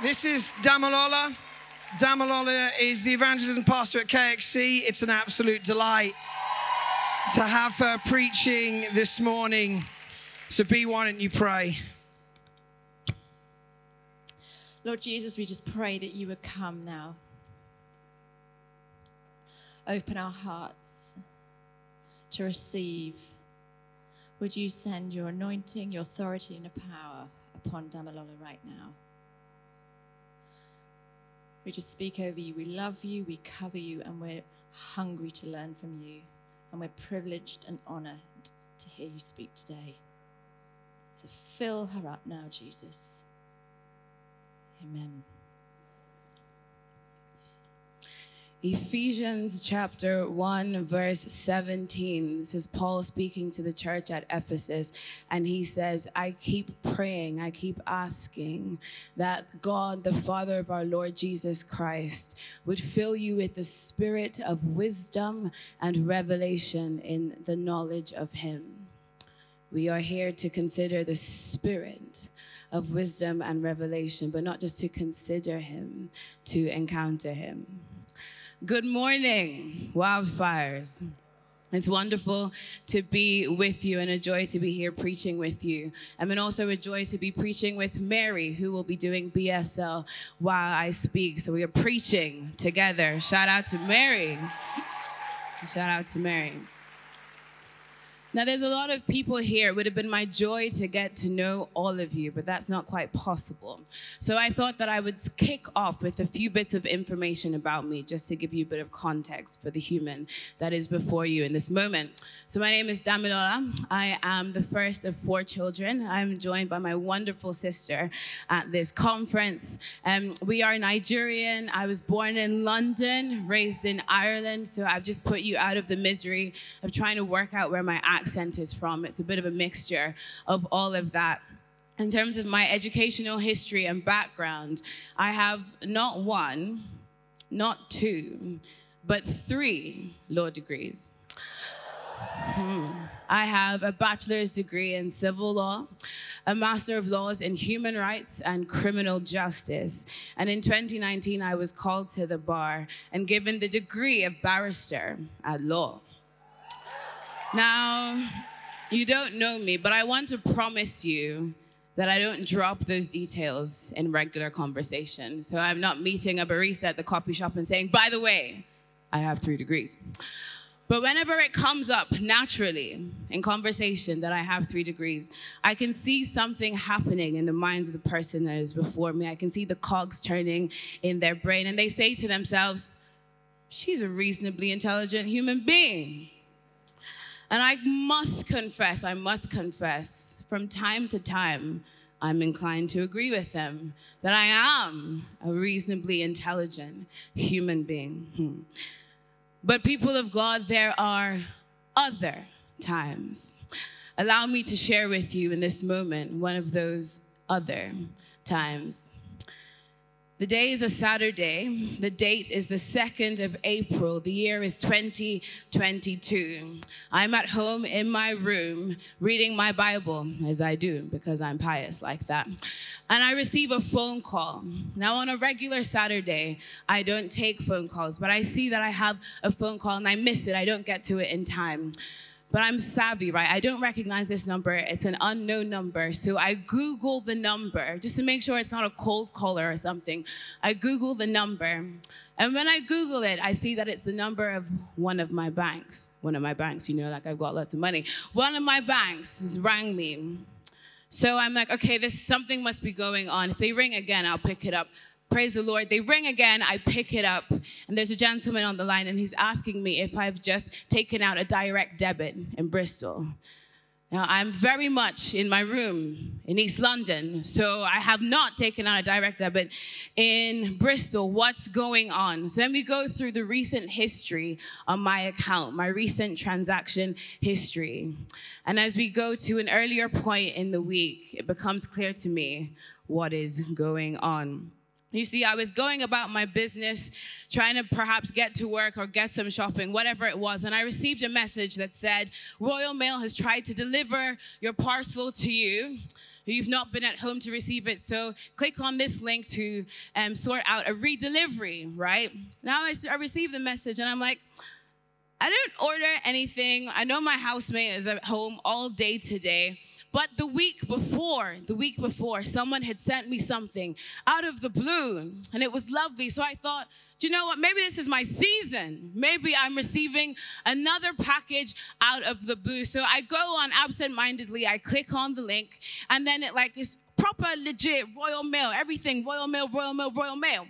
This is Damilola. Damilola is the evangelism pastor at KXC. It's an absolute delight to have her preaching this morning. So, B, why don't you pray? Lord Jesus, we just pray that you would come now. Open our hearts to receive. Would you send your anointing, your authority, and your power upon Damilola right now? We just speak over you. We love you, we cover you, and we're hungry to learn from you. And we're privileged and honored to hear you speak today. So fill her up now, Jesus. Amen. Ephesians chapter 1, verse 17. This is Paul speaking to the church at Ephesus, and he says, I keep praying, I keep asking that God, the Father of our Lord Jesus Christ, would fill you with the spirit of wisdom and revelation in the knowledge of him. We are here to consider the spirit of wisdom and revelation, but not just to consider him, to encounter him. Good morning, wildfires. It's wonderful to be with you and a joy to be here preaching with you. And then also a joy to be preaching with Mary, who will be doing BSL while I speak. So we are preaching together. Shout out to Mary. Shout out to Mary. Now, there's a lot of people here. It would have been my joy to get to know all of you, but that's not quite possible. So I thought that I would kick off with a few bits of information about me, just to give you a bit of context for the human that is before you in this moment. So my name is Damilola. I am the first of four children. I'm joined by my wonderful sister at this conference. Um, we are Nigerian. I was born in London, raised in Ireland. So I've just put you out of the misery of trying to work out where my accent is from. It's a bit of a mixture of all of that. In terms of my educational history and background, I have not one, not two, but three law degrees. Hmm. I have a bachelor's degree in civil law, a master of laws in human rights and criminal justice. And in 2019, I was called to the bar and given the degree of barrister at law. Now, you don't know me, but I want to promise you that I don't drop those details in regular conversation. So I'm not meeting a barista at the coffee shop and saying, by the way, I have three degrees. But whenever it comes up naturally in conversation that I have three degrees, I can see something happening in the minds of the person that is before me. I can see the cogs turning in their brain, and they say to themselves, She's a reasonably intelligent human being. And I must confess, I must confess, from time to time, I'm inclined to agree with them that I am a reasonably intelligent human being. Hmm. But, people of God, there are other times. Allow me to share with you in this moment one of those other times. The day is a Saturday. The date is the 2nd of April. The year is 2022. I'm at home in my room reading my Bible, as I do, because I'm pious like that. And I receive a phone call. Now, on a regular Saturday, I don't take phone calls, but I see that I have a phone call and I miss it. I don't get to it in time but I'm savvy, right? I don't recognize this number. It's an unknown number. So I Google the number just to make sure it's not a cold caller or something. I Google the number. And when I Google it, I see that it's the number of one of my banks. One of my banks, you know, like I've got lots of money. One of my banks has rang me. So I'm like, okay, this something must be going on. If they ring again, I'll pick it up. Praise the Lord. They ring again. I pick it up. And there's a gentleman on the line, and he's asking me if I've just taken out a direct debit in Bristol. Now, I'm very much in my room in East London, so I have not taken out a direct debit in Bristol. What's going on? So then we go through the recent history on my account, my recent transaction history. And as we go to an earlier point in the week, it becomes clear to me what is going on. You see, I was going about my business, trying to perhaps get to work or get some shopping, whatever it was, and I received a message that said, Royal Mail has tried to deliver your parcel to you. You've not been at home to receive it, so click on this link to um, sort out a redelivery, right? Now I, I received the message and I'm like, I didn't order anything. I know my housemate is at home all day today. But the week before, the week before, someone had sent me something out of the blue and it was lovely. So I thought, do you know what? Maybe this is my season. Maybe I'm receiving another package out of the blue. So I go on absent mindedly, I click on the link, and then it like is proper, legit Royal Mail, everything Royal Mail, Royal Mail, Royal Mail.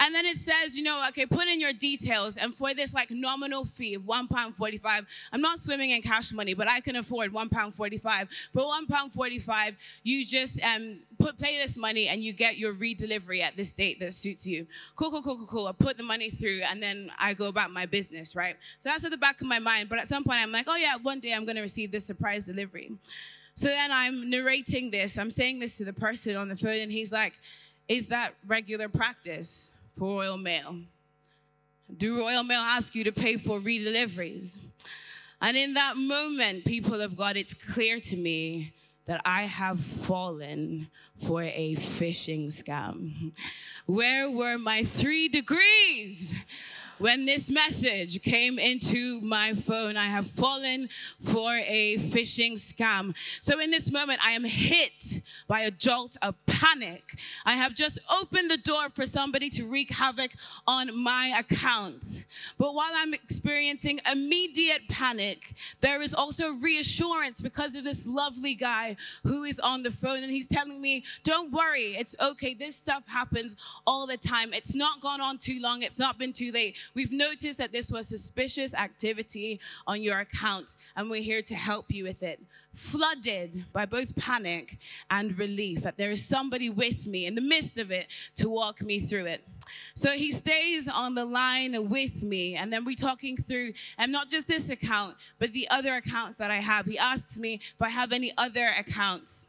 And then it says, you know, okay, put in your details. And for this like nominal fee of £1.45, I'm not swimming in cash money, but I can afford £1.45. For £1.45, you just um, put pay this money and you get your redelivery at this date that suits you. Cool, cool, cool, cool, cool. I put the money through and then I go about my business, right? So that's at the back of my mind. But at some point, I'm like, oh yeah, one day I'm going to receive this surprise delivery. So then I'm narrating this, I'm saying this to the person on the phone, and he's like, Is that regular practice for Royal Mail? Do Royal Mail ask you to pay for redeliveries? And in that moment, people of God, it's clear to me that I have fallen for a phishing scam. Where were my three degrees? When this message came into my phone, I have fallen for a phishing scam. So in this moment, I am hit by a jolt of panic. I have just opened the door for somebody to wreak havoc on my account. But while I'm experiencing immediate panic, there is also reassurance because of this lovely guy who is on the phone and he's telling me, Don't worry, it's okay. This stuff happens all the time. It's not gone on too long, it's not been too late. We've noticed that this was suspicious activity on your account, and we're here to help you with it. Flooded by both panic and relief that there is somebody with me in the midst of it to walk me through it. So he stays on the line with me, and then we're talking through, and not just this account, but the other accounts that I have. He asks me if I have any other accounts.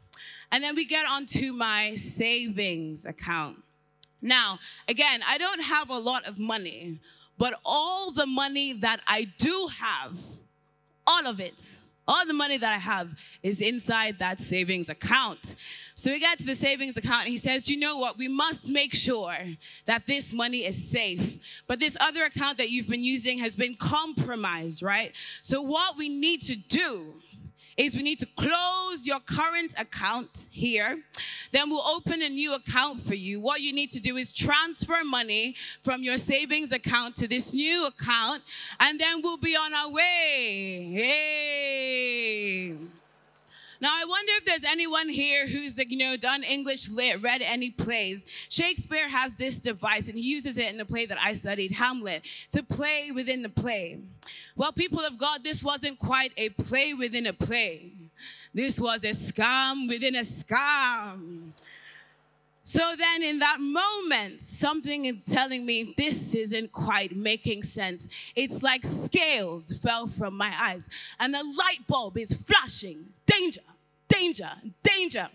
And then we get onto my savings account. Now, again, I don't have a lot of money, but all the money that I do have, all of it, all the money that I have is inside that savings account. So we get to the savings account and he says, You know what? We must make sure that this money is safe. But this other account that you've been using has been compromised, right? So what we need to do is we need to close your current account here. Then we'll open a new account for you. What you need to do is transfer money from your savings account to this new account, and then we'll be on our way. Hey. Now, I wonder if there's anyone here who's, you know, done English lit, read any plays. Shakespeare has this device, and he uses it in the play that I studied, Hamlet, to play within the play. Well, people of God, this wasn't quite a play within a play. This was a scam within a scam. So then, in that moment, something is telling me this isn't quite making sense. It's like scales fell from my eyes, and a light bulb is flashing. Danger, danger, danger.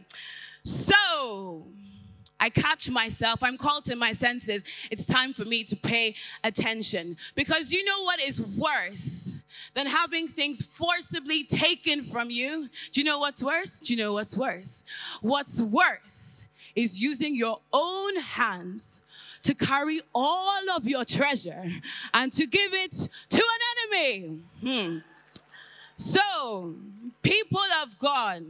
So, I catch myself, I'm called to my senses. It's time for me to pay attention. Because you know what is worse than having things forcibly taken from you? Do you know what's worse? Do you know what's worse? What's worse is using your own hands to carry all of your treasure and to give it to an enemy. Hmm. So, people of God,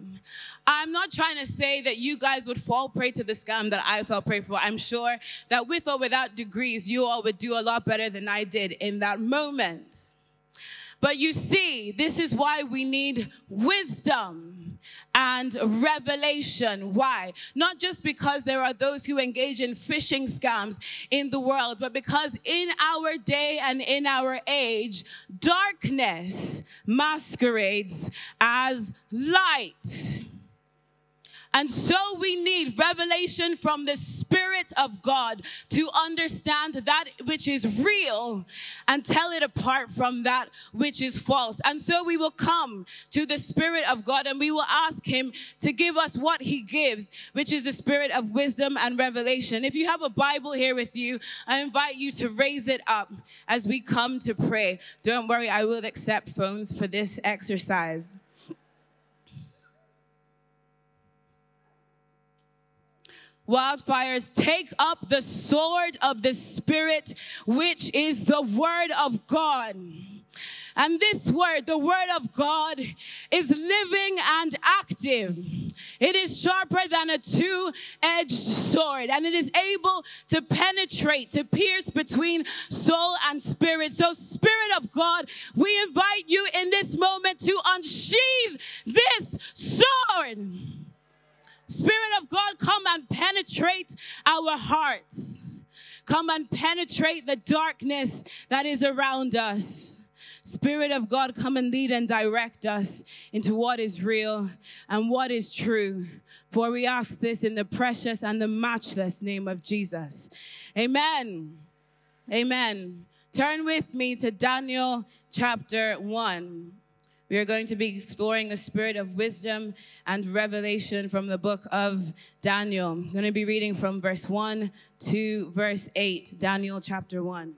I'm not trying to say that you guys would fall prey to the scam that I fell prey for. I'm sure that with or without degrees, you all would do a lot better than I did in that moment. But you see, this is why we need wisdom and revelation. Why? Not just because there are those who engage in phishing scams in the world, but because in our day and in our age, darkness masquerades as light. And so we need revelation from the Spirit of God to understand that which is real and tell it apart from that which is false. And so we will come to the Spirit of God and we will ask Him to give us what He gives, which is the Spirit of wisdom and revelation. If you have a Bible here with you, I invite you to raise it up as we come to pray. Don't worry, I will accept phones for this exercise. Wildfires, take up the sword of the Spirit, which is the word of God. And this word, the word of God, is living and active. It is sharper than a two edged sword, and it is able to penetrate, to pierce between soul and spirit. So, Spirit of God, we invite you in this moment to unsheathe this sword. Spirit of God, come and penetrate our hearts. Come and penetrate the darkness that is around us. Spirit of God, come and lead and direct us into what is real and what is true. For we ask this in the precious and the matchless name of Jesus. Amen. Amen. Turn with me to Daniel chapter 1. We are going to be exploring the spirit of wisdom and revelation from the book of Daniel. I'm going to be reading from verse 1 to verse 8, Daniel chapter 1.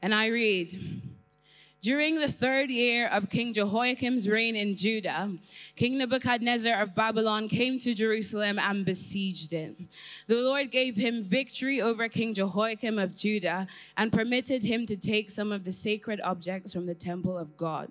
And I read, during the third year of King Jehoiakim's reign in Judah, King Nebuchadnezzar of Babylon came to Jerusalem and besieged it. The Lord gave him victory over King Jehoiakim of Judah and permitted him to take some of the sacred objects from the temple of God.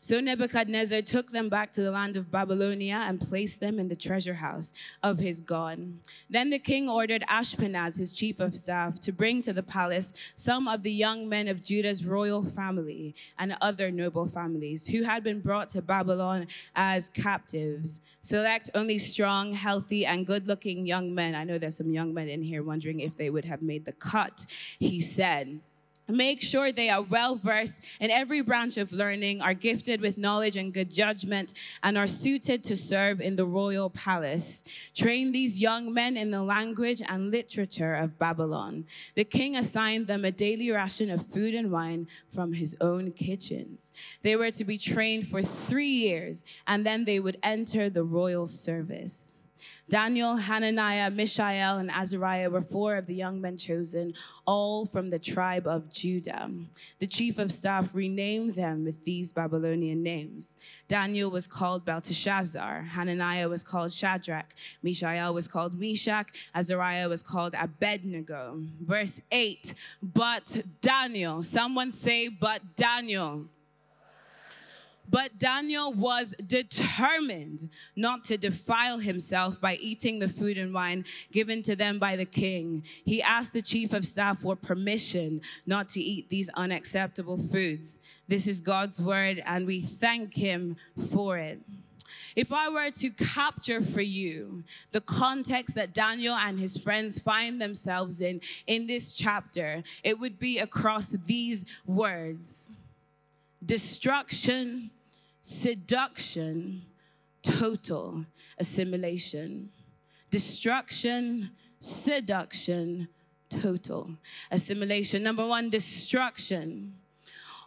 So Nebuchadnezzar took them back to the land of Babylonia and placed them in the treasure house of his God. Then the king ordered Ashpenaz, his chief of staff, to bring to the palace some of the young men of Judah's royal family and other noble families who had been brought to Babylon as captives. Select only strong, healthy, and good looking young men. I know there's some young men in here wondering if they would have made the cut, he said. Make sure they are well versed in every branch of learning, are gifted with knowledge and good judgment, and are suited to serve in the royal palace. Train these young men in the language and literature of Babylon. The king assigned them a daily ration of food and wine from his own kitchens. They were to be trained for three years, and then they would enter the royal service. Daniel, Hananiah, Mishael, and Azariah were four of the young men chosen, all from the tribe of Judah. The chief of staff renamed them with these Babylonian names. Daniel was called Belteshazzar, Hananiah was called Shadrach, Mishael was called Meshach, Azariah was called Abednego. Verse 8, but Daniel, someone say, but Daniel but Daniel was determined not to defile himself by eating the food and wine given to them by the king. He asked the chief of staff for permission not to eat these unacceptable foods. This is God's word, and we thank him for it. If I were to capture for you the context that Daniel and his friends find themselves in in this chapter, it would be across these words destruction, seduction, total assimilation. Destruction, seduction, total assimilation. Number one, destruction.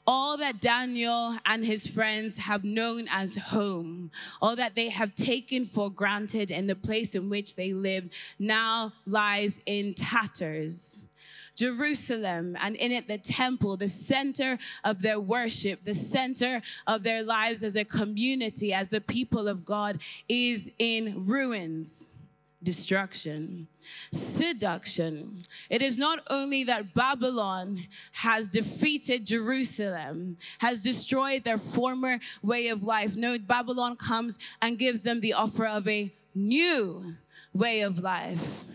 All that Daniel and his friends have known as home, all that they have taken for granted in the place in which they lived, now lies in tatters. Jerusalem, and in it the temple, the center of their worship, the center of their lives as a community, as the people of God, is in ruins destruction, seduction. It is not only that Babylon has defeated Jerusalem, has destroyed their former way of life. No, Babylon comes and gives them the offer of a new way of life.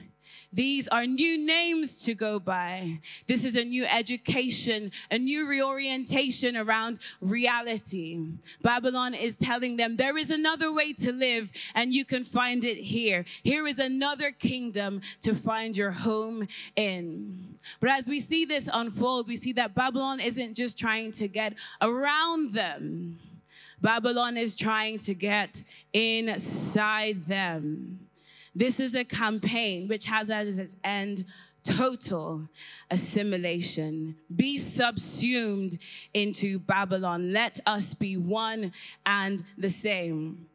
These are new names to go by. This is a new education, a new reorientation around reality. Babylon is telling them there is another way to live and you can find it here. Here is another kingdom to find your home in. But as we see this unfold, we see that Babylon isn't just trying to get around them Babylon is trying to get inside them. This is a campaign which has as its end total assimilation. Be subsumed into Babylon. Let us be one and the same.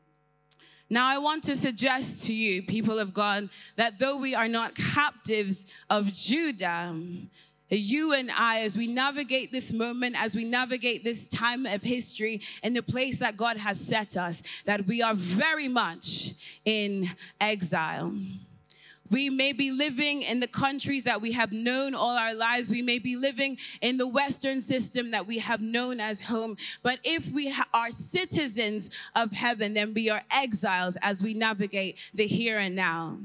Now, I want to suggest to you, people of God, that though we are not captives of Judah, you and I, as we navigate this moment, as we navigate this time of history in the place that God has set us, that we are very much in exile. We may be living in the countries that we have known all our lives. We may be living in the Western system that we have known as home. But if we are citizens of heaven, then we are exiles as we navigate the here and now.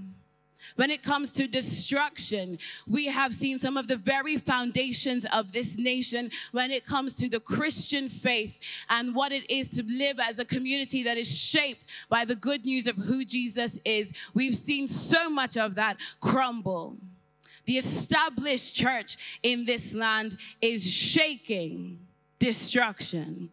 When it comes to destruction, we have seen some of the very foundations of this nation when it comes to the Christian faith and what it is to live as a community that is shaped by the good news of who Jesus is. We've seen so much of that crumble. The established church in this land is shaking destruction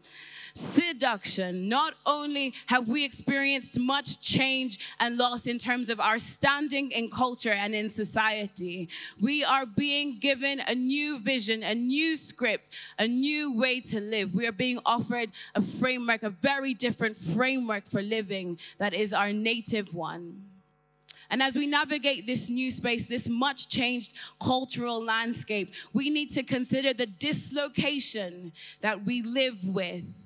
seduction. Not only have we experienced much change and loss in terms of our standing in culture and in society, we are being given a new vision, a new script, a new way to live. We are being offered a framework, a very different framework for living that is our native one. And as we navigate this new space, this much changed cultural landscape, we need to consider the dislocation that we live with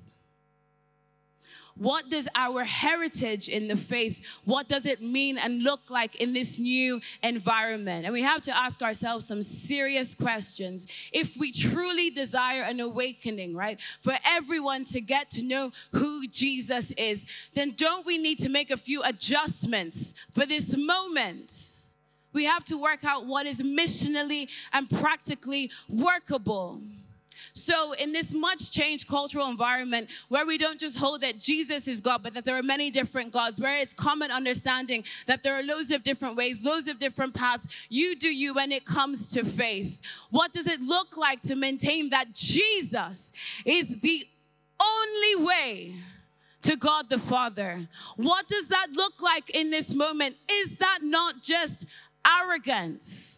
what does our heritage in the faith, what does it mean and look like in this new environment? And we have to ask ourselves some serious questions. If we truly desire an awakening, right, for everyone to get to know who Jesus is, then don't we need to make a few adjustments for this moment? We have to work out what is missionally and practically workable. So, in this much changed cultural environment where we don't just hold that Jesus is God, but that there are many different gods, where it's common understanding that there are loads of different ways, loads of different paths, you do you when it comes to faith. What does it look like to maintain that Jesus is the only way? to God the Father. What does that look like in this moment? Is that not just arrogance?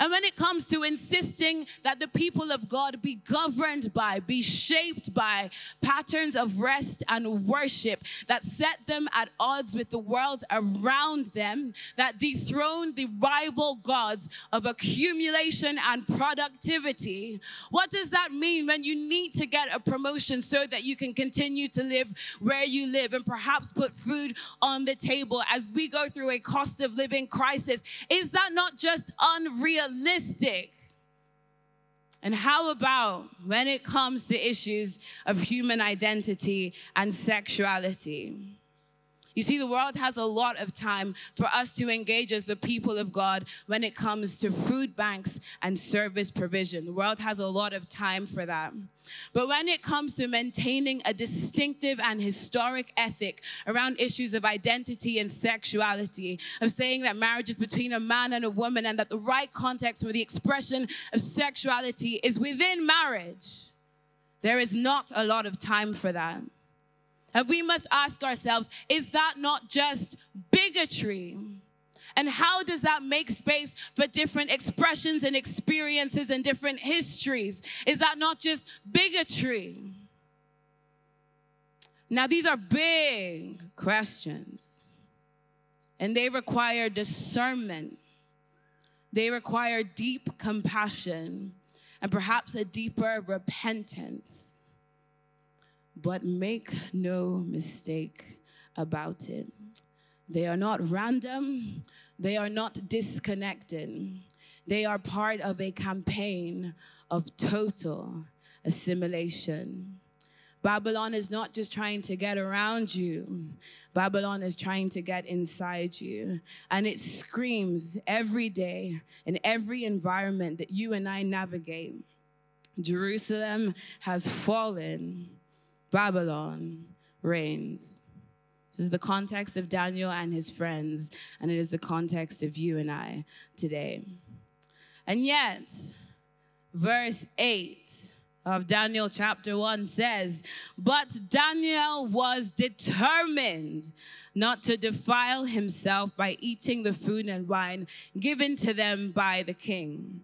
And when it comes to insisting that the people of God be governed by, be shaped by patterns of rest and worship that set them at odds with the world around them, that dethrone the rival gods of accumulation and productivity, what does that mean when you need to get a promotion so that you can continue to live where you live and perhaps put food on the table as we go through a cost of living crisis? Is that not just unreal? Realistic. And how about when it comes to issues of human identity and sexuality? You see, the world has a lot of time for us to engage as the people of God when it comes to food banks and service provision. The world has a lot of time for that. But when it comes to maintaining a distinctive and historic ethic around issues of identity and sexuality, of saying that marriage is between a man and a woman and that the right context for the expression of sexuality is within marriage, there is not a lot of time for that. And we must ask ourselves is that not just bigotry? And how does that make space for different expressions and experiences and different histories? Is that not just bigotry? Now, these are big questions, and they require discernment, they require deep compassion, and perhaps a deeper repentance. But make no mistake about it. They are not random, they are not disconnected. They are part of a campaign of total assimilation. Babylon is not just trying to get around you, Babylon is trying to get inside you. And it screams every day in every environment that you and I navigate Jerusalem has fallen Babylon reigns. This is the context of Daniel and his friends, and it is the context of you and I today. And yet, verse 8 of Daniel chapter 1 says, But Daniel was determined not to defile himself by eating the food and wine given to them by the king.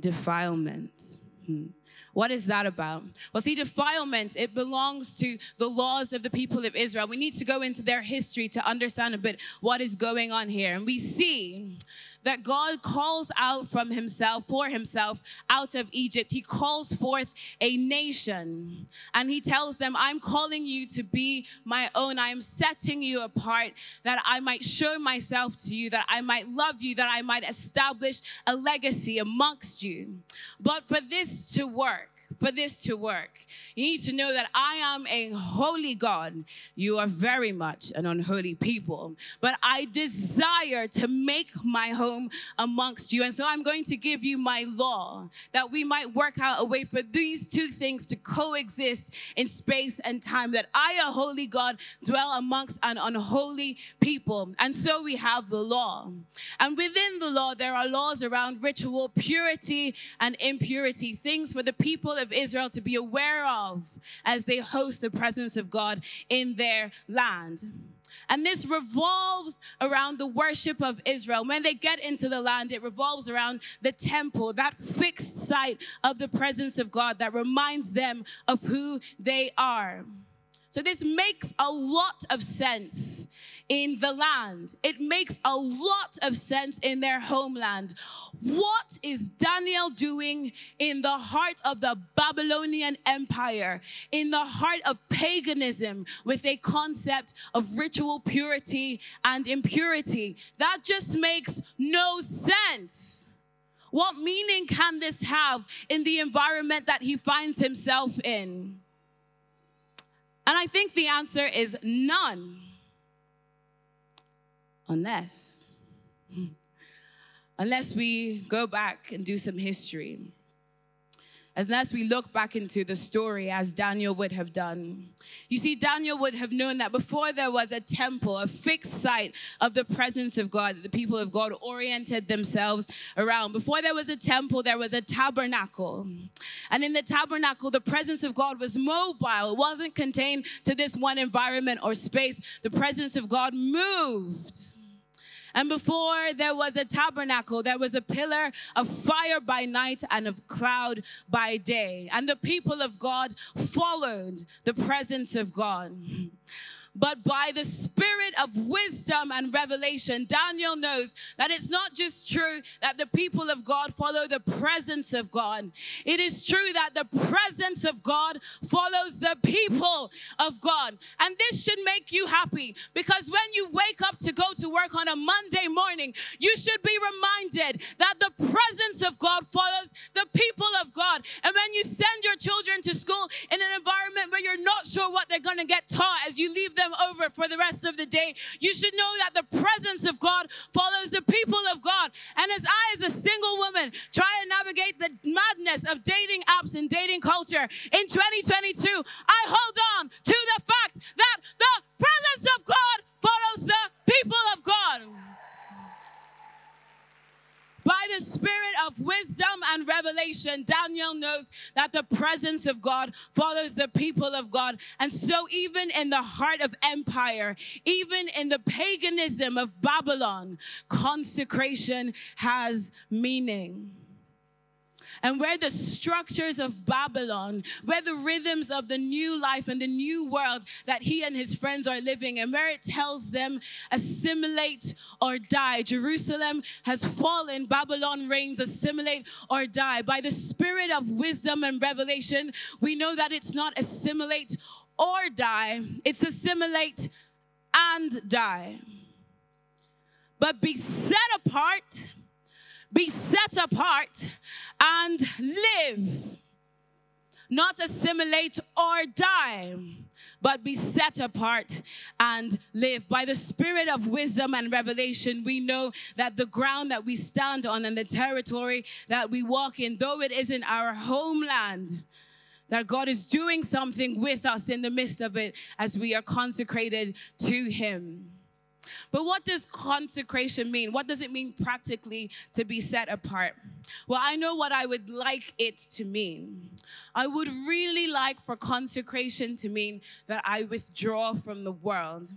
Defilement. Hmm. What is that about? Well, see, defilement, it belongs to the laws of the people of Israel. We need to go into their history to understand a bit what is going on here. And we see that God calls out from himself, for himself, out of Egypt. He calls forth a nation and he tells them, I'm calling you to be my own. I am setting you apart that I might show myself to you, that I might love you, that I might establish a legacy amongst you. But for this to work, for this to work. You need to know that I am a holy God. You are very much an unholy people. But I desire to make my home amongst you. And so I'm going to give you my law that we might work out a way for these two things to coexist in space and time. That I, a holy God, dwell amongst an unholy people. And so we have the law. And within the law, there are laws around ritual purity and impurity, things for the people of Israel to be aware of as they host the presence of God in their land. And this revolves around the worship of Israel. When they get into the land, it revolves around the temple, that fixed site of the presence of God that reminds them of who they are. So this makes a lot of sense in the land. It makes a lot of sense in their homeland. What is Daniel doing in the heart of the Babylonian Empire, in the heart of paganism, with a concept of ritual purity and impurity? That just makes no sense. What meaning can this have in the environment that he finds himself in? And I think the answer is none. Unless, unless we go back and do some history unless we look back into the story as Daniel would have done. You see, Daniel would have known that before there was a temple, a fixed site of the presence of God, that the people of God oriented themselves around. Before there was a temple, there was a tabernacle. And in the tabernacle, the presence of God was mobile, it wasn't contained to this one environment or space. The presence of God moved. And before there was a tabernacle, there was a pillar of fire by night and of cloud by day. And the people of God followed the presence of God but by the spirit of wisdom and revelation. Daniel knows that it's not just true that the people of God follow the presence of God, it is true that the presence of God follows the people of God. And this should make you happy because when you wake up to go to work on a Monday morning, you should be reminded that the presence of God follows the people of God. And when you send your children to sure what they're going to get taught as you leave them over for the rest of the day, you should know that the presence of God follows the people of God. And as I, as a single woman, try and navigate the madness of dating apps and dating culture in 2022, I hold on to the fact that the presence of God follows the people of God by the spirit of wisdom and revelation, Daniel knows that the presence of God follows the people of God. And so, even in the heart of empire, even in the paganism of Babylon, consecration has meaning and where the structures of Babylon, where the rhythms of the new life and the new world that he and his friends are living, and where it tells them assimilate or die. Jerusalem has fallen, Babylon reigns, assimilate or die. By the spirit of wisdom and revelation, we know that it's not assimilate or die, it's assimilate and die. But be set apart be set apart and live. Not assimilate or die, but be set apart and live. By the spirit of wisdom and revelation, we know that the ground that we stand on and the territory that we walk in, though it isn't our homeland, that God is doing something with us in the midst of it as we are consecrated to Him. But what does consecration mean? What does it mean practically to be set apart? Well, I know what I would like it to mean. I would really like for consecration to mean that I withdraw from the world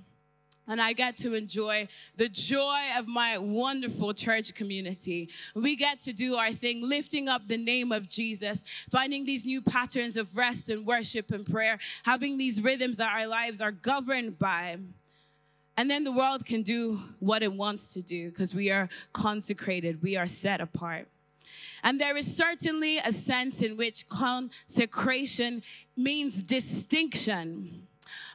and I get to enjoy the joy of my wonderful church community. We get to do our thing, lifting up the name of Jesus, finding these new patterns of rest and worship and prayer, having these rhythms that our lives are governed by. And then the world can do what it wants to do because we are consecrated, we are set apart. And there is certainly a sense in which consecration means distinction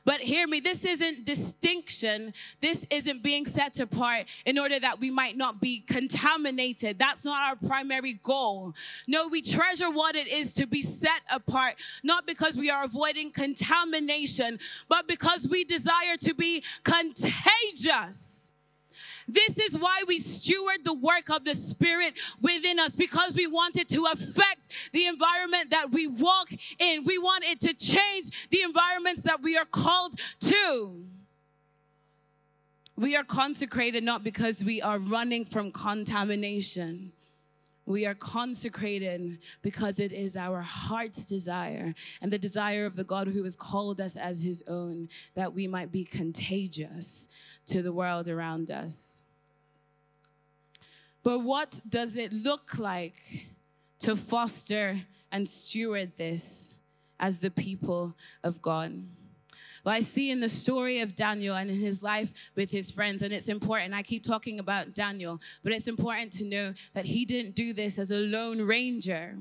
but hear me, this isn't distinction. This isn't being set apart in order that we might not be contaminated. That's not our primary goal. No, we treasure what it is to be set apart, not because we are avoiding contamination, but because we desire to be contagious. This is why we steward the work of the Spirit within us because we want it to affect the environment that we that we are called to. We are consecrated not because we are running from contamination. We are consecrated because it is our heart's desire and the desire of the God who has called us as his own that we might be contagious to the world around us. But what does it look like to foster and steward this as the people of God? Well, I see in the story of Daniel and in his life with his friends, and it's important. I keep talking about Daniel, but it's important to know that he didn't do this as a lone ranger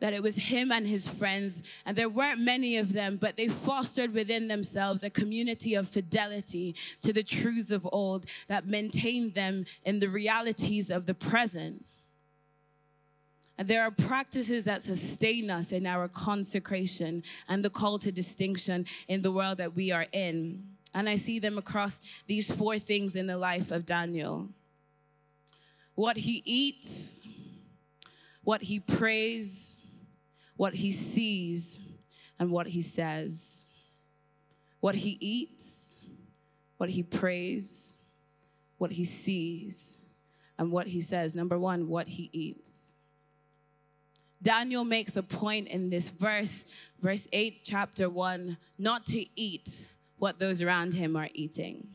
that it was him and his friends, and there weren't many of them, but they fostered within themselves a community of fidelity to the truths of old that maintained them in the realities of the present. There are practices that sustain us in our consecration and the call to distinction in the world that we are in. And I see them across these four things in the life of Daniel what he eats, what he prays, what he sees and what he says, what he eats, what he prays, what he sees, and what he says. Number one, what he eats. Daniel makes the point in this verse, verse 8, chapter 1, not to eat what those around him are eating.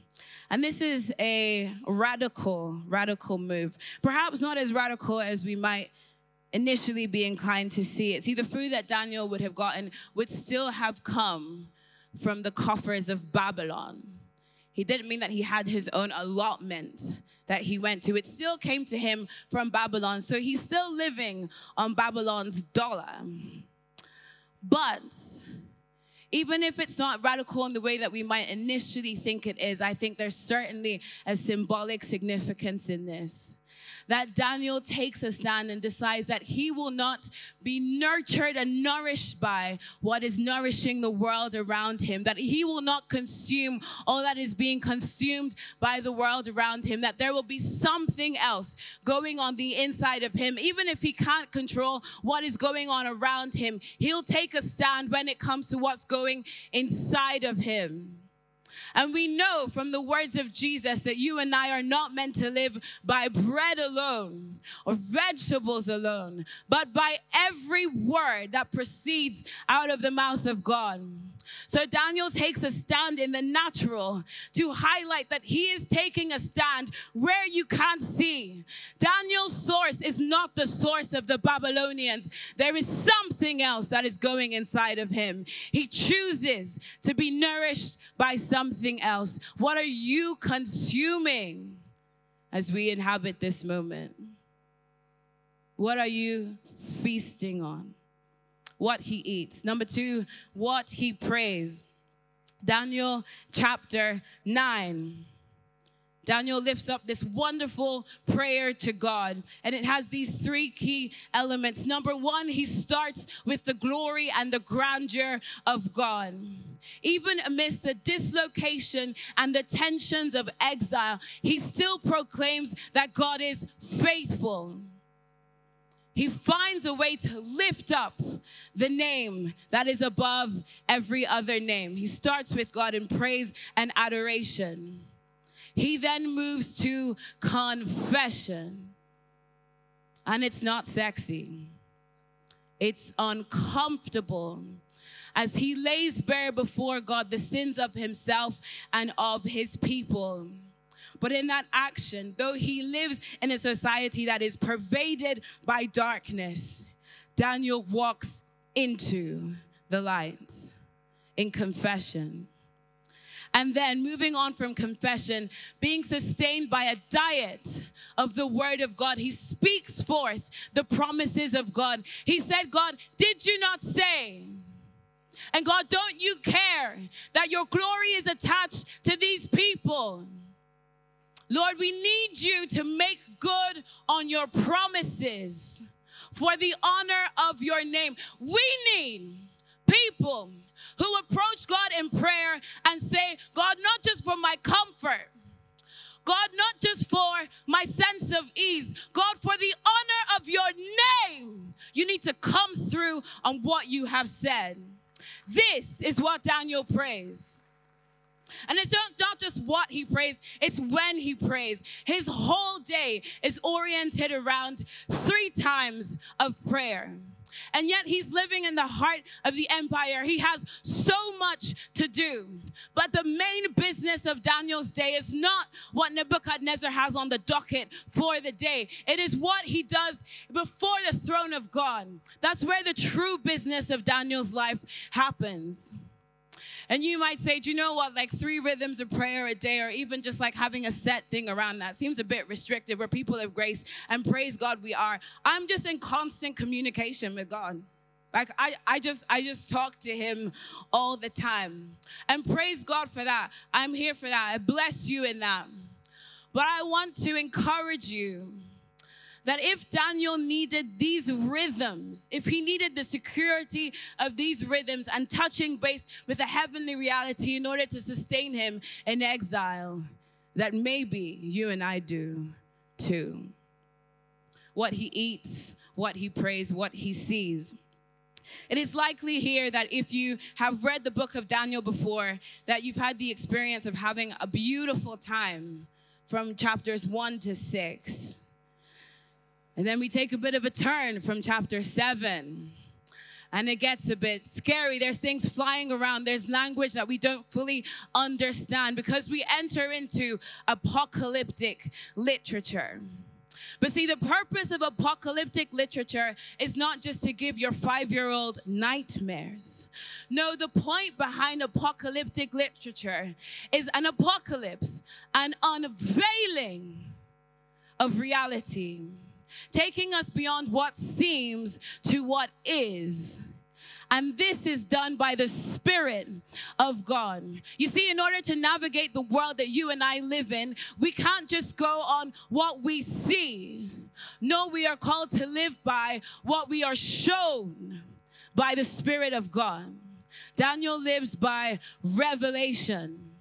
And this is a radical, radical move. Perhaps not as radical as we might initially be inclined to see it. See, the food that Daniel would have gotten would still have come from the coffers of Babylon. He didn't mean that he had his own allotment that he went to. It still came to him from Babylon. So he's still living on Babylon's dollar. But even if it's not radical in the way that we might initially think it is, I think there's certainly a symbolic significance in this that Daniel takes a stand and decides that he will not be nurtured and nourished by what is nourishing the world around him, that he will not consume all that is being consumed by the world around him, that there will be something else going on the inside of him. Even if he can't control what is going on around him, he'll take a stand when it comes to what's going inside of him. And we know from the words of Jesus that you and I are not meant to live by bread alone or vegetables alone, but by every word that proceeds out of the mouth of God. So Daniel takes a stand in the natural to highlight that he is taking a stand where you can't see. Daniel's source is not the source of the Babylonians. There is something else that is going inside of him. He chooses to be nourished by something else. What are you consuming as we inhabit this moment? What are you feasting on? What he eats. Number two, what he prays. Daniel chapter 9. Daniel lifts up this wonderful prayer to God, and it has these three key elements. Number one, he starts with the glory and the grandeur of God. Even amidst the dislocation and the tensions of exile, he still proclaims that God is faithful. He finds a way to lift up the name that is above every other name. He starts with God in praise and adoration. He then moves to confession. And it's not sexy, it's uncomfortable as he lays bare before God the sins of himself and of his people. But in that action, though he lives in a society that is pervaded by darkness, Daniel walks into the light in confession. And then moving on from confession, being sustained by a diet of the word of God, he speaks forth the promises of God. He said, God, did you not say? And God, don't you care that your glory is attached to these people? Lord, we need you to make good on your promises for the honor of your name. We need people who approach God in prayer and say, God, not just for my comfort, God, not just for my sense of ease, God, for the honor of your name, you need to come through on what you have said. This is what Daniel prays. And it's not just what he prays, it's when he prays. His whole day is oriented around three times of prayer. And yet he's living in the heart of the empire. He has so much to do. But the main business of Daniel's day is not what Nebuchadnezzar has on the docket for the day, it is what he does before the throne of God. That's where the true business of Daniel's life happens. And you might say, do you know what? Like three rhythms of prayer a day, or even just like having a set thing around that seems a bit restrictive. We're people of grace, and praise God, we are. I'm just in constant communication with God. Like I, I just I just talk to him all the time. And praise God for that. I'm here for that. I bless you in that. But I want to encourage you that if Daniel needed these rhythms, if he needed the security of these rhythms and touching base with a heavenly reality in order to sustain him in exile, that maybe you and I do too. What he eats, what he prays, what he sees. It is likely here that if you have read the book of Daniel before, that you've had the experience of having a beautiful time from chapters 1 to 6. And then we take a bit of a turn from chapter 7 and it gets a bit scary. There's things flying around, there's language that we don't fully understand because we enter into apocalyptic literature. But see, the purpose of apocalyptic literature is not just to give your five year old nightmares. No, the point behind apocalyptic literature is an apocalypse, an unveiling of reality taking us beyond what seems to what is. And this is done by the Spirit of God. You see, in order to navigate the world that you and I live in, we can't just go on what we see. No, we are called to live by what we are shown by the Spirit of God. Daniel lives by revelation.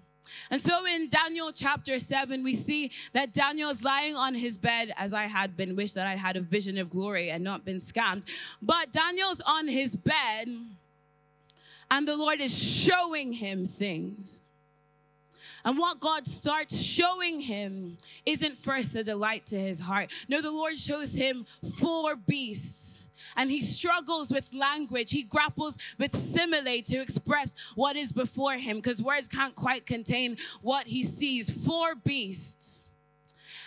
And so in Daniel chapter 7, we see that Daniel is lying on his bed, as I had been, wished that I had a vision of glory and not been scammed. But Daniel's on his bed, and the Lord is showing him things. And what God starts showing him isn't first a delight to his heart. No, the Lord shows him four beasts and he struggles with language. He grapples with simile to express what is before him because words can't quite contain what he sees. Four beasts.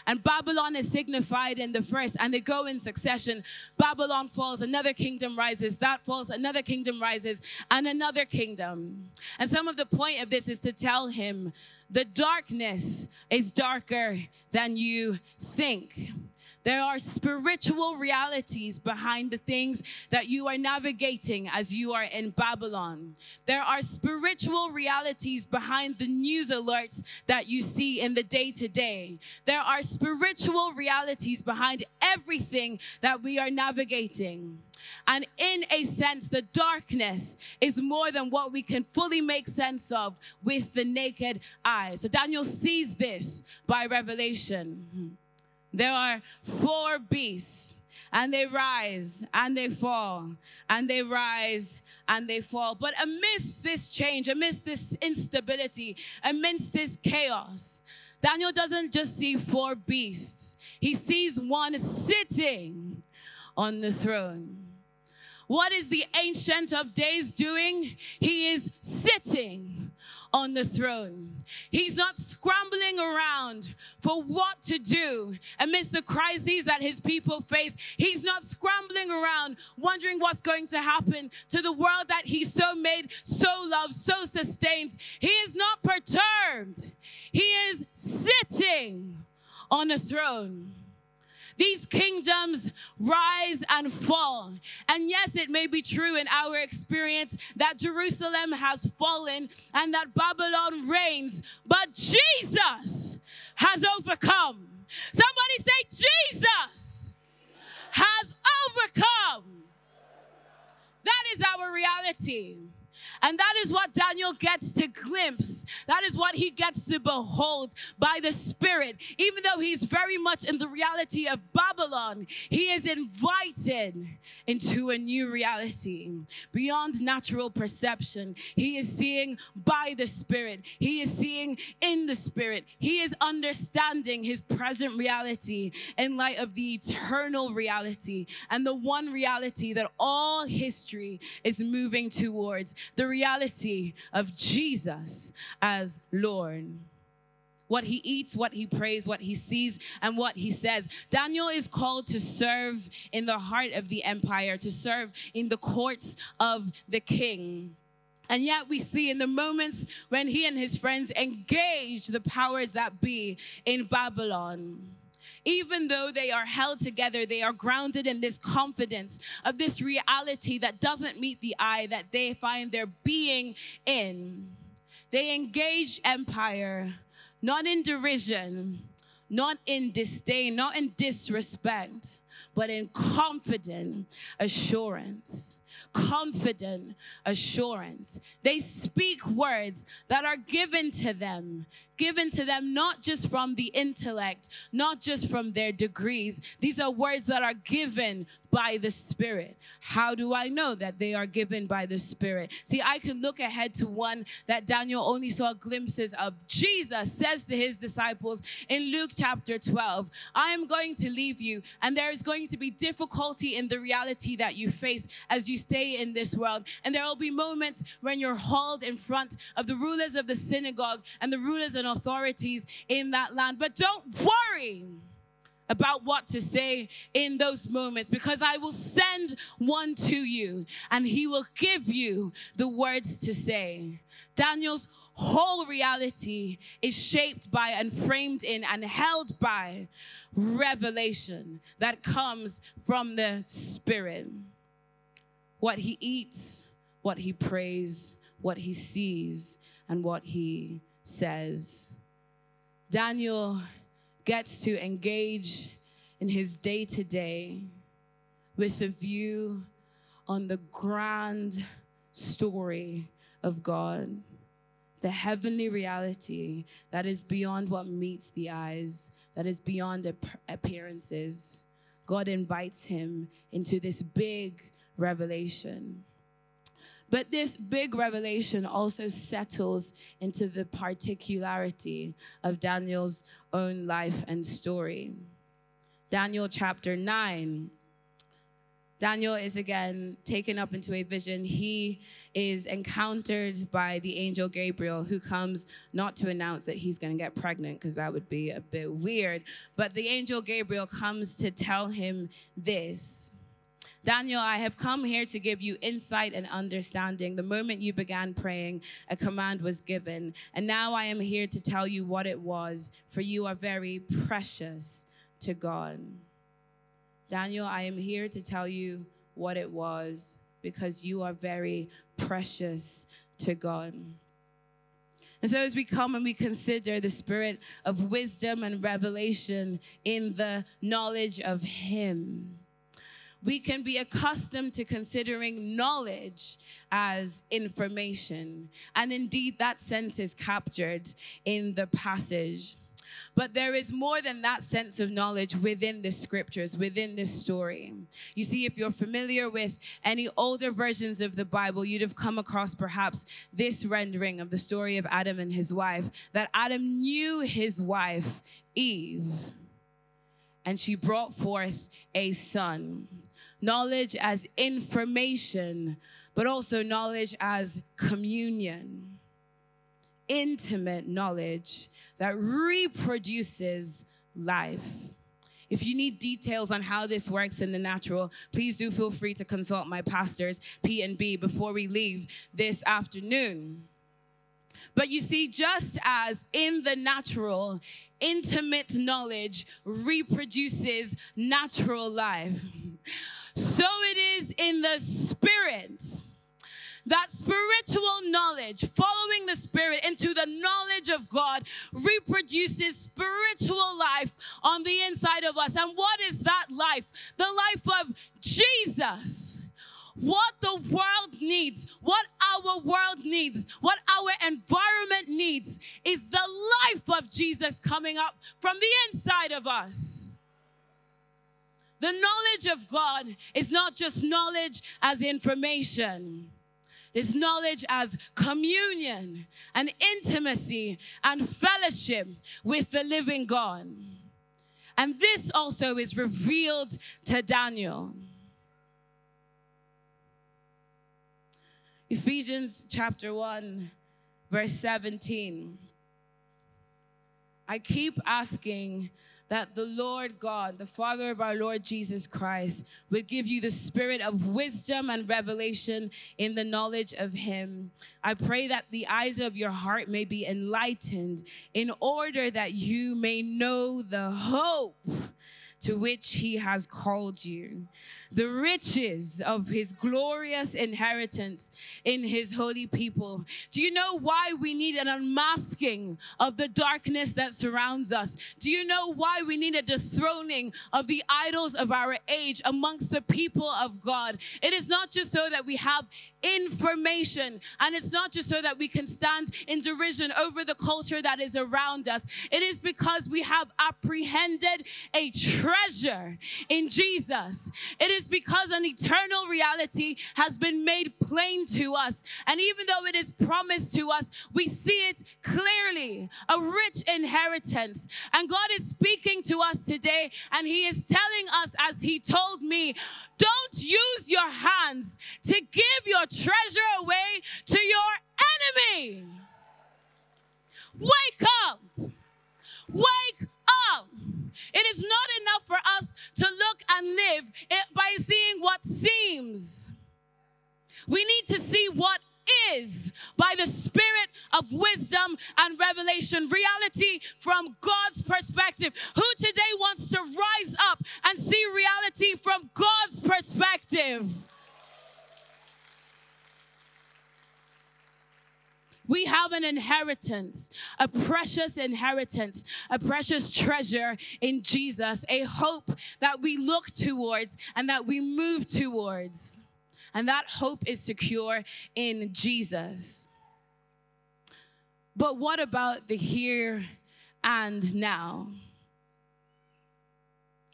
And Babylon is signified in the first, and they go in succession. Babylon falls, another kingdom rises, that falls, another kingdom rises, and another kingdom. And some of the point of this is to tell him the darkness is darker than you think. There are spiritual realities behind the things that you are navigating as you are in Babylon. There are spiritual realities behind the news alerts that you see in the day to day. There are spiritual realities behind everything that we are navigating. And in a sense, the darkness is more than what we can fully make sense of with the naked eye. So Daniel sees this by revelation. There are four beasts. and they rise and they fall and they rise and they fall. But amidst this change, amidst this instability, amidst this chaos, Daniel doesn't just see four beasts, he sees one sitting on the throne. What is the Ancient of Days doing? He is sitting on the throne. He's not scrambling around for what to do amidst the crises that his people face. He's not scrambling around wondering what's going to happen to the world that he so made, so loves, so sustains. He is not perturbed. He is sitting on a throne. These kingdoms rise and fall. And yes, it may be true in our experience that Jerusalem has fallen and that Babylon reigns, but Jesus has overcome. Somebody say, Jesus has overcome. That is our reality. And that is what Daniel gets to glimpse. That is what he gets to behold by the Spirit. Even though he's very much in the reality of Babylon, he is invited into a new reality beyond natural perception. He is seeing by the Spirit, he is seeing in the Spirit, he is understanding his present reality in light of the eternal reality and the one reality that all history is moving towards. The the reality of Jesus as Lord what he eats, what he prays, what he sees, and what he says. Daniel is called to serve in the heart of the empire, to serve in the courts of the king. And yet, we see in the moments when he and his friends engage the powers that be in Babylon even though they are held together, they are grounded in this confidence of this reality that doesn't meet the eye that they find their being in. They engage empire not in derision, not in disdain, not in disrespect, but in confident assurance confident assurance. They speak words that are given to them, given to them not just from the intellect, not just from their degrees. These are words that are given by the Spirit. How do I know that they are given by the Spirit? See, I can look ahead to one that Daniel only saw glimpses of. Jesus says to his disciples in Luke chapter 12, I am going to leave you, and there is going to be difficulty in the reality that you face as you stay in this world. And there will be moments when you're hauled in front of the rulers of the synagogue and the rulers and authorities in that land. But don't worry about what to say in those moments because I will send one to you and he will give you the words to say. Daniel's whole reality is shaped by and framed in and held by revelation that comes from the Spirit. What he eats, what he prays, what he sees, and what he says. Daniel gets to engage in his day to day with a view on the grand story of God, the heavenly reality that is beyond what meets the eyes, that is beyond appearances. God invites him into this big revelation. But this big revelation also settles into the particularity of Daniel's own life and story. Daniel chapter 9. Daniel is again taken up into a vision. He is encountered by the angel Gabriel, who comes not to announce that he's going to get pregnant, because that would be a bit weird. But the angel Gabriel comes to tell him this Daniel, I have come here to give you insight and understanding. The moment you began praying, a command was given. And now I am here to tell you what it was, for you are very precious to God. Daniel, I am here to tell you what it was, because you are very precious to God. And so, as we come and we consider the spirit of wisdom and revelation in the knowledge of Him, we can be accustomed to considering knowledge as information. And indeed, that sense is captured in the passage. But there is more than that sense of knowledge within the scriptures, within this story. You see, if you're familiar with any older versions of the Bible, you'd have come across perhaps this rendering of the story of Adam and his wife that Adam knew his wife, Eve, and she brought forth a son. Knowledge as information, but also knowledge as communion, intimate knowledge that reproduces life. If you need details on how this works in the natural, please do feel free to consult my pastors, P and B, before we leave this afternoon. But you see, just as in the natural, intimate knowledge reproduces natural life, so it is in the spirit that spiritual knowledge, following the Spirit into the knowledge of God, reproduces spiritual life on the inside of us. And what is that life? The life of Jesus. What the world needs, what our world needs, what our environment needs is the life of Jesus coming up from the inside of us. The knowledge of God is not just knowledge as information It's knowledge as communion and intimacy and fellowship with the living God. And this also is revealed to Daniel. Ephesians chapter 1, verse 17. I keep asking that the Lord God, the Father of our Lord Jesus Christ, would give you the spirit of wisdom and revelation in the knowledge of Him. I pray that the eyes of your heart may be enlightened in order that you may know the hope to which he has called you, the riches of his glorious inheritance in his holy people. Do you know why we need an unmasking of the darkness that surrounds us? Do you know why we need a dethroning of the idols of our age amongst the people of God? It is not just so that we have information and it's not just so that we can stand in derision over the culture that is around us. It is because we have apprehended a treasure in Jesus. It is because an eternal reality has been made plain to us. And even though it is promised to us, we see it clearly a rich inheritance. And God is speaking to us today, and He is telling us, as He told me, don't use your hands to give your treasure away to your enemy. Wake up. Wake up. It is not enough for us to look and live by seeing what seems. We need to see what is by the spirit of wisdom and revelation, reality from God's perspective. Who today wants to rise up and see reality from God's perspective? We have an inheritance, a precious inheritance, a precious treasure in Jesus, a hope that we look towards and that we move towards. And that hope is secure in Jesus. But what about the here and now?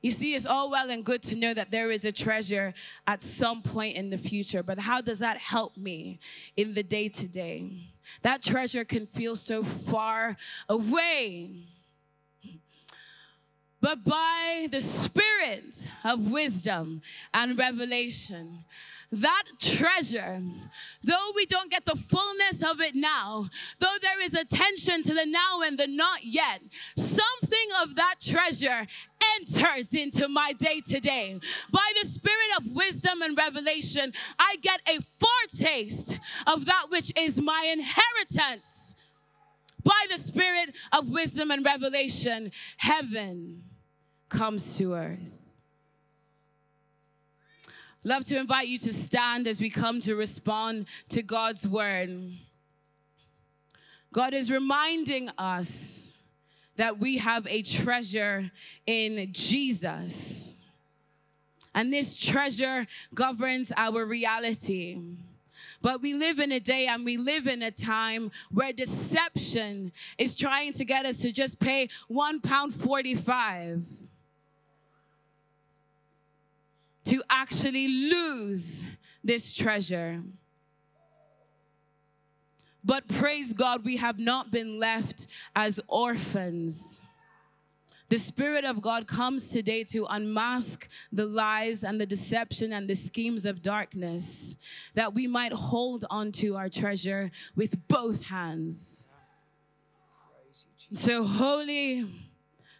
You see, it's all well and good to know that there is a treasure at some point in the future, but how does that help me in the day to day? That treasure can feel so far away. But by the spirit of wisdom and revelation, that treasure, though we don't get the fullness of it now, though there is attention to the now and the not yet, something of that treasure enters into my day to day. By the spirit of wisdom and revelation, I get a foretaste of that which is my inheritance. By the spirit of wisdom and revelation, heaven comes to earth. Love to invite you to stand as we come to respond to God's word. God is reminding us that we have a treasure in Jesus. And this treasure governs our reality. But we live in a day and we live in a time where deception is trying to get us to just pay one pound 45 to actually lose this treasure. But praise God, we have not been left as orphans. The Spirit of God comes today to unmask the lies and the deception and the schemes of darkness that we might hold onto our treasure with both hands. So, Holy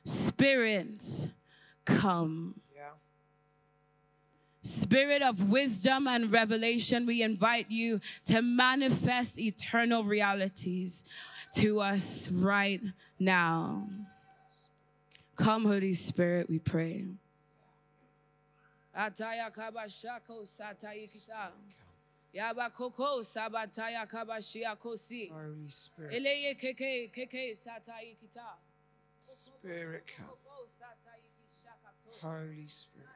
Spirit, come. Spirit of wisdom and revelation, we invite you to manifest eternal realities to us right now. Come, Holy Spirit, we pray. Ataya kabashako. Yabakoko sabataya kabashia kosi. Holy Spirit. Eleye keke keke satayikita. Spirit come. Holy Spirit